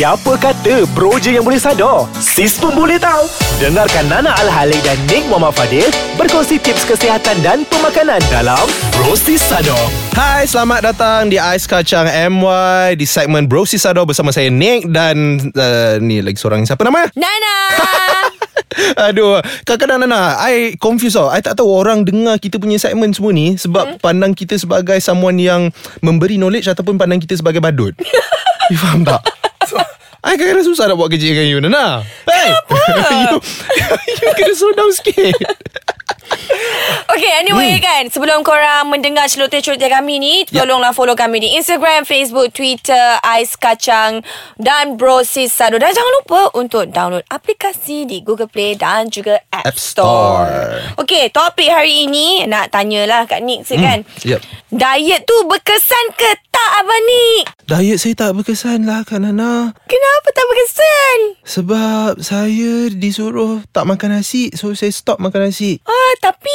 Siapa kata bro je yang boleh sadar? Sis pun boleh tahu. Dengarkan Nana Al-Halik dan Nick Muhammad Fadil berkongsi tips kesihatan dan pemakanan dalam Bro Sis Sadar. Hai, selamat datang di Ais Kacang MY di segmen Bro Sisado bersama saya Nick dan uh, ni lagi seorang siapa nama? Nana Aduh, kadang-kadang Nana, I confused tau. I tak tahu orang dengar kita punya segmen semua ni sebab hmm? pandang kita sebagai someone yang memberi knowledge ataupun pandang kita sebagai badut. you faham tak? I kadang-kadang susah nak buat kerja dengan you, Nana. Hey, you, you kena slow down sikit. Okay anyway hmm. kan Sebelum korang mendengar celoteh-celoteh kami ni Tolonglah follow kami di Instagram, Facebook, Twitter Ais Kacang Dan Bro Sis Sado Dan jangan lupa untuk download aplikasi di Google Play Dan juga App, App Store. Okay topik hari ini Nak tanyalah kat Nick hmm. kan yep. Diet tu berkesan ke tak Abang Nick? Diet saya tak berkesan lah Kak Nana. Kenapa tak berkesan? Sebab saya disuruh tak makan nasi So saya stop makan nasi Ah, tapi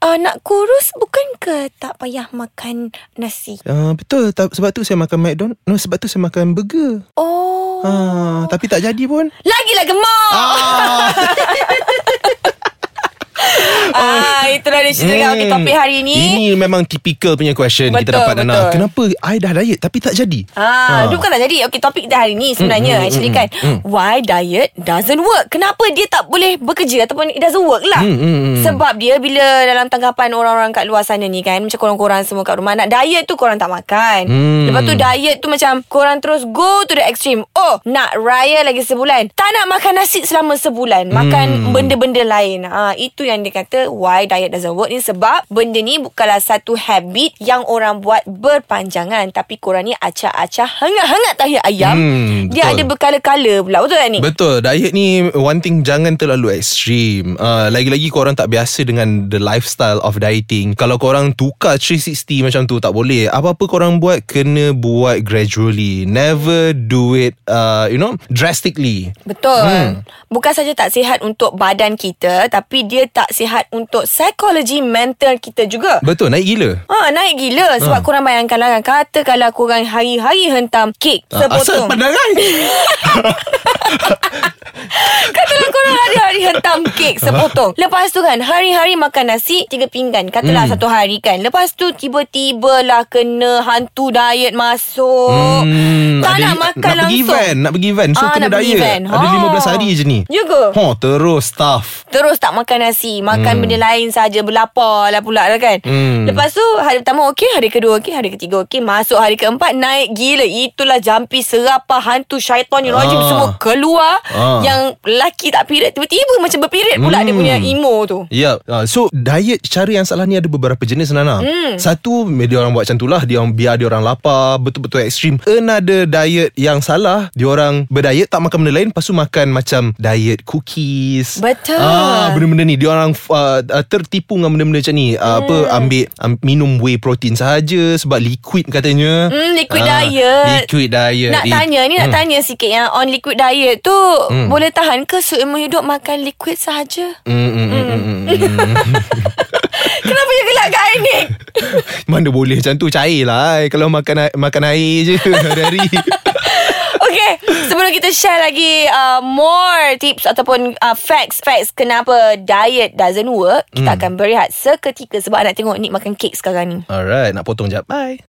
uh, nak kurus bukan ke tak payah makan nasi? uh, Betul tak, Sebab tu saya makan McDonald no, Sebab tu saya makan burger Oh. ha, Tapi tak jadi pun Lagilah gemuk. ah. Ah, itulah dia cerita hmm. okay, topik hari ni. Ini memang typical punya question Betul, Kita dapat Nana betul. Kenapa I dah diet Tapi tak jadi Ah, ha. bukan tak jadi. Okey, topik kita hari ni sebenarnya Hmm, hmm, actually hmm, kan hmm. why diet doesn't work. Kenapa dia tak boleh bekerja ataupun it doesn't work lah. Hmm, hmm, hmm. Sebab dia bila dalam tanggapan orang-orang kat luar sana ni kan, macam korang-korang semua kat rumah nak diet tu korang tak makan. Hmm. Lepas tu diet tu macam korang terus go to the extreme. Oh, nak raya lagi sebulan. Tak nak makan nasi selama sebulan. Makan Hmm. benda-benda lain. Ah, itu yang dia kata why diet doesn't work ni sebab benda ni bukanlah satu habit yang orang buat berpanjangan tapi korang ni acah-acah hangat-hangat tahi ayam. Hmm, dia ada berkala-kala pula. Betul tak ni? Betul Diet ni One thing Jangan terlalu ekstrim uh, Lagi-lagi korang tak biasa Dengan the lifestyle of dieting Kalau korang tukar 360 macam tu Tak boleh Apa-apa korang buat Kena buat gradually Never do it uh, You know Drastically Betul. Hmm. Bukan saja tak sihat untuk badan kita tapi dia tak sihat untuk psikologi mental kita juga. Betul Naik gila Ha, naik gila sebab Ha. korang bayangkan lah kan katakanlah korang hari-hari hentam kek Asal sepotong. pandangan Katalah korang hari-hari hentam kek sepotong. Lepas tu kan hari-hari makan nasi tiga pinggan. Katalah Hmm. satu hari kan. Lepas tu tiba-tiba lah kena hantu diet masuk. Hmm, tak ada- nak makan nak pergi langsung. event Nak pergi event So Ah, kena nak pergi diet event. Ada Ha. 15 hari je ni Ya ke? Ha, terus tough Terus tak makan nasi Makan hmm. benda lain saja Berlapar lah pula lah kan Hmm. Lepas tu Hari pertama okey Hari kedua okey Hari ketiga okey Masuk hari keempat Naik gila Itulah jampi serapah Hantu syaitan yang Ah. Semua keluar Ah. Yang lelaki tak period Tiba-tiba macam berperiod pula Hmm. Dia punya emo tu Ya, yeah. uh, so diet cara yang salah ni ada beberapa jenis Nana. Hmm. Satu dia orang buat macam itulah, dia orang biar dia orang lapar, betul-betul ekstrim. Another diet yang salah, dia orang berdiet tak makan benda lain, lepas tu makan macam diet cookies. Betul. Ah, benda-benda ni dia orang uh, uh, tertipu dengan benda-benda macam ni. Uh, apa ambil um, minum whey protein sahaja sebab liquid katanya. Hmm, liquid Ah, diet. Liquid diet. Nak tanya ni Nak Hmm. tanya sikit Yang on liquid diet tu Boleh tahan ke Seumur hidup makan liquid sahaja. Hmm, hmm, hmm, hmm, hmm. Kenapa you gelak kat ni? Mana boleh macam tu? Cair lah. Kalau makan makan air je Hari-hari. Okay Sebelum kita share lagi uh, More tips Ataupun uh, facts Facts kenapa Diet doesn't work Kita akan berehat seketika Sebab nak tengok Nick makan kek sekarang ni. Alright Nak potong jap. Bye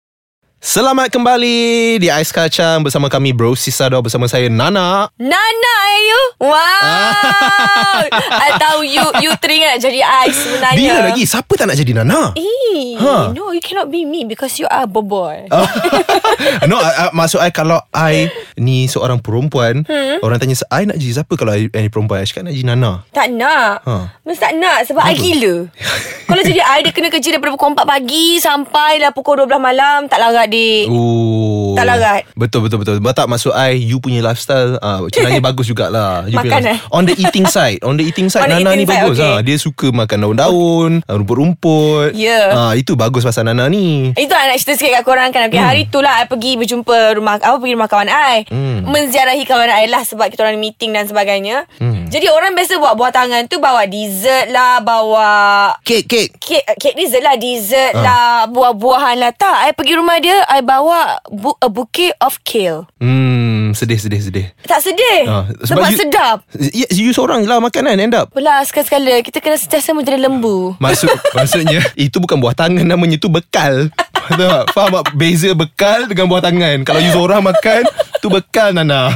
Selamat kembali Di Ais Kacang Bersama kami Bro Sisado Bersama saya Nana Nana eh you Wow I tahu you You teringat jadi I sebenarnya Dia lagi Siapa tak nak jadi Nana? Eh, Ha. No you cannot be me Because you are boboy no, uh, uh, maksud I kalau I ni seorang perempuan, hmm? orang tanya I nak jadi siapa kalau I, I ni perempuan? I cakap nak jadi Nana. Tak nak Ha. Mesti tak nak Sebab I gila Kalau jadi I Dia kena kerja daripada pukul 4 pagi Sampai lah pukul 12 malam Tak larat dik Oh. Tak larat. Betul betul betul. Betul tak maksud I you punya lifestyle ah uh, sebenarnya bagus jugalah. You Makan, eh? On the eating side. On the eating side On Nana ni side, bagus okay. ah. Dia suka makan daun-daun, rumput-rumput. Ya. Ah itu bagus pasal Nana ni. Itu I nak cerita sikit kat korang kan okay, hmm. Hari tu lah I pergi berjumpa rumah Apa pergi rumah kawan I Hmm. Menziarahi kawan I lah Sebab kita orang meeting dan sebagainya Hmm. Jadi orang biasa buat buah tangan tu Bawa dessert lah Bawa Kek kek. Kek, kek dessert lah Dessert Ah. lah Buah-buahan lah Tak I pergi rumah dia I bawa bu- A bouquet of kale Hmm. Sedih, sedih, sedih. Tak sedih Ah, Sebab, you, sedap Ya, you seorang je lah makanan end up. Belah sekali-sekala Kita kena sentiasa menjadi lembu Maksud maksudnya itu bukan buah tangan namanya itu bekal. Faham tak? Faham tak? Beza bekal dengan buah tangan. Kalau you seorang makan, tu bekal Nana.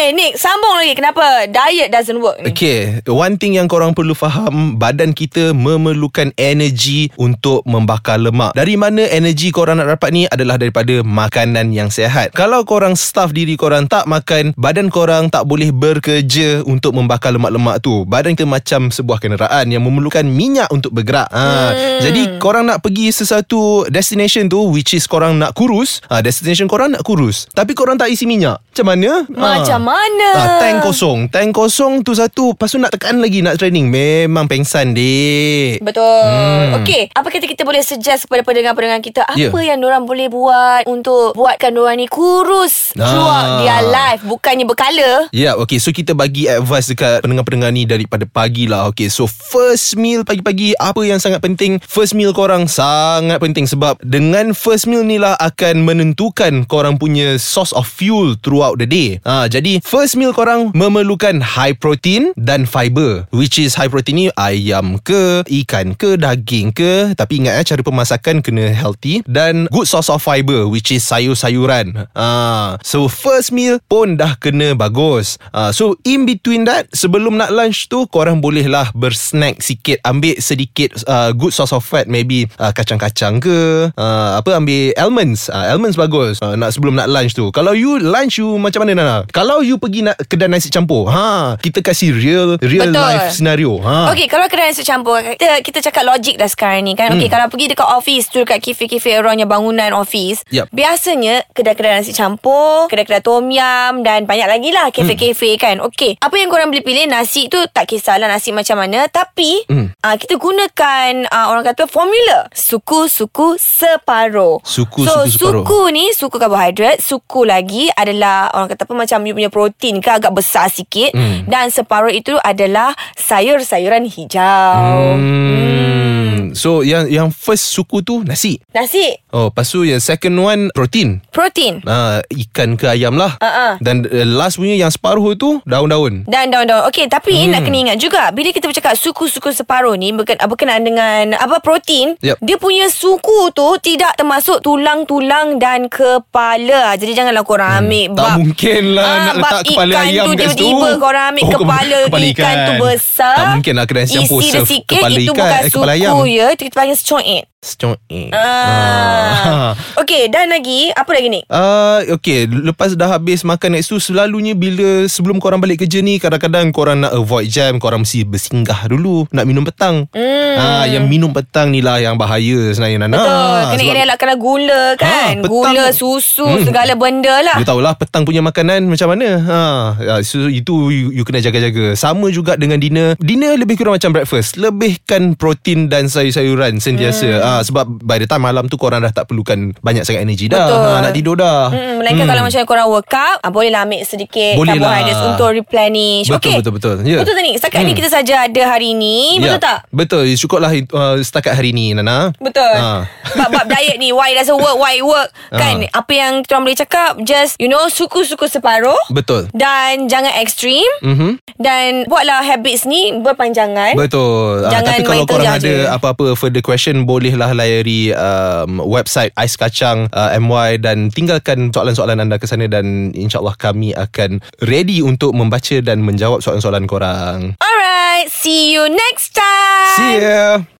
Okay Nick Sambung lagi. Kenapa diet doesn't work ni? Okay One thing yang korang perlu faham Badan kita memerlukan energi Untuk membakar lemak. Dari mana energi korang nak dapat ni Adalah daripada makanan yang sehat. Kalau korang staff diri korang tak makan Badan korang tak boleh bekerja Untuk membakar lemak-lemak tu. Badan kita macam sebuah kenderaan Yang memerlukan minyak untuk bergerak. Ha. Hmm. Jadi korang nak pergi sesuatu destination tu Which is korang nak kurus ha, Destination korang nak kurus. Tapi korang tak isi minyak. Macam mana? Macam mana Ah, tank kosong Tank kosong tu satu Lepas tu nak tekan lagi Nak training Memang pengsan dek Betul hmm. Okay Apa kata kita boleh suggest Kepada pendengar-pendengar kita Apa Ya. yang orang boleh buat Untuk buatkan orang ni kurus Ah. Throughout their life Bukannya berkala Ya, yeah, okay. So kita bagi advice dekat pendengar-pendengar ni daripada pagi lah. Okay, so first meal pagi-pagi apa yang sangat penting? First meal korang sangat penting sebab dengan first meal ni lah akan menentukan korang punya source of fuel throughout the day. Ha, jadi first meal korang memerlukan high protein dan fiber. Which is high protein ni ayam ke, ikan ke, daging ke. Tapi ingat eh cara pemasakan kena healthy dan good source of fiber which is sayur-sayuran. Ha, so first meal pun dah kena bagus. Ha, so in between that sebelum nak lunch tu korang boleh lah bersnack sikit ambil sedikit uh, good source of fat maybe uh, kacang-kacang ke uh, apa ambil almonds uh, almonds bagus uh, nak sebelum nak lunch tu kalau you lunch you macam mana Nana kalau you pergi nak kedai nasi campur ha kita kasih real real Betul. life scenario ha Okay kalau kedai nasi campur Kita, kita cakap logik dah sekarang ni kan Okay Hmm. kalau pergi dekat office tu Dekat kafe-kafe orangnya bangunan office Yup. Biasanya Kedai-kedai nasi campur Kedai-kedai tom yam Dan banyak lagi lah Kafe-kafe Hmm. kan Okay Apa yang korang boleh pilih Nasi tu tak kisahlah Nasi macam mana Tapi Hmm. uh, Kita gunakan uh, Orang kata formula Suku-suku separuh Suku, so, suku, separuh. Suku ni Suku karbohidrat Suku lagi adalah Orang kata apa Macam you punya protein ke Agak besar sikit Hmm. Dan separuh itu adalah Sayur-sayuran hijau Hmm. So yang yang first suku tu nasi. Nasi Oh, lepas tu yang second one protein. Protein Ah, ikan ke ayam lah. Ah, ah. Dan uh, last punya yang separuh tu daun-daun. Dan daun-daun Okey tapi hmm. nak kena ingat juga Bila kita bercakap Suku-suku separuh ni berken, Berkenaan dengan Apa protein Yup. Dia punya suku tu Tidak termasuk tulang-tulang Dan kepala Jadi janganlah korang ambil Tak mungkin lah Ah, nak letak kepala ikan ayam tu kat situ. Tiba-tiba korang ambil Oh, kepala, kepala ikan. ikan. tu besar Tak mungkin lah kedai Isi dia serve sikit kepala Itu ikan, bukan eh, kepala suku ayam. ya Itu kita panggil stoit Secong eh. Ah. Okey, dan lagi apa lagi ni? Uh, okay Lepas dah habis makan next tu Selalunya bila Sebelum korang balik kerja ni Kadang-kadang korang nak avoid jam Korang mesti bersinggah dulu Nak minum petang Hmm. Ah, Yang minum petang ni lah Yang bahaya sebenarnya Nana Betul. Ah, Kena sebab- kena elakkan gula kan. Ha, petang- gula, susu, Hmm. segala benda lah. You tahulah petang punya makanan macam mana. Ha, ya, so itu you, you kena jaga-jaga. Sama juga dengan dinner. Dinner lebih kurang macam breakfast. Lebihkan protein dan sayur-sayuran sentiasa. Hmm. Ha, sebab by the time malam tu korang dah tak perlukan banyak sangat energi dah. Betul. Ha, nak tidur dah. Hmm, melainkan kalau macam korang workout ah, Bolehlah ambil sedikit Boleh lah. Carbohydrates Untuk replenish Betul, okay. betul, betul. Ya. Betul tak ni Setakat ni Hmm. kita saja ada hari ni Betul Ya, tak? Betul. Cukuplah uh, setakat hari ni Nana. Betul Ha. Bab-bab diet ni Why it doesn't work Why it work Kan Ha. Apa yang kita orang boleh cakap Just you know Suku-suku separuh Betul. Dan jangan ekstrim Mhm. Dan buatlah habits ni Berpanjangan Betul. Jangan tapi kalau korang ada je. apa-apa further question bolehlah layari um, website Ais Kacang uh, MY dan tinggalkan soalan-soalan anda ke sana dan insyaallah kami akan ready untuk membaca dan menjawab soalan-soalan korang. Alright See you next time See ya.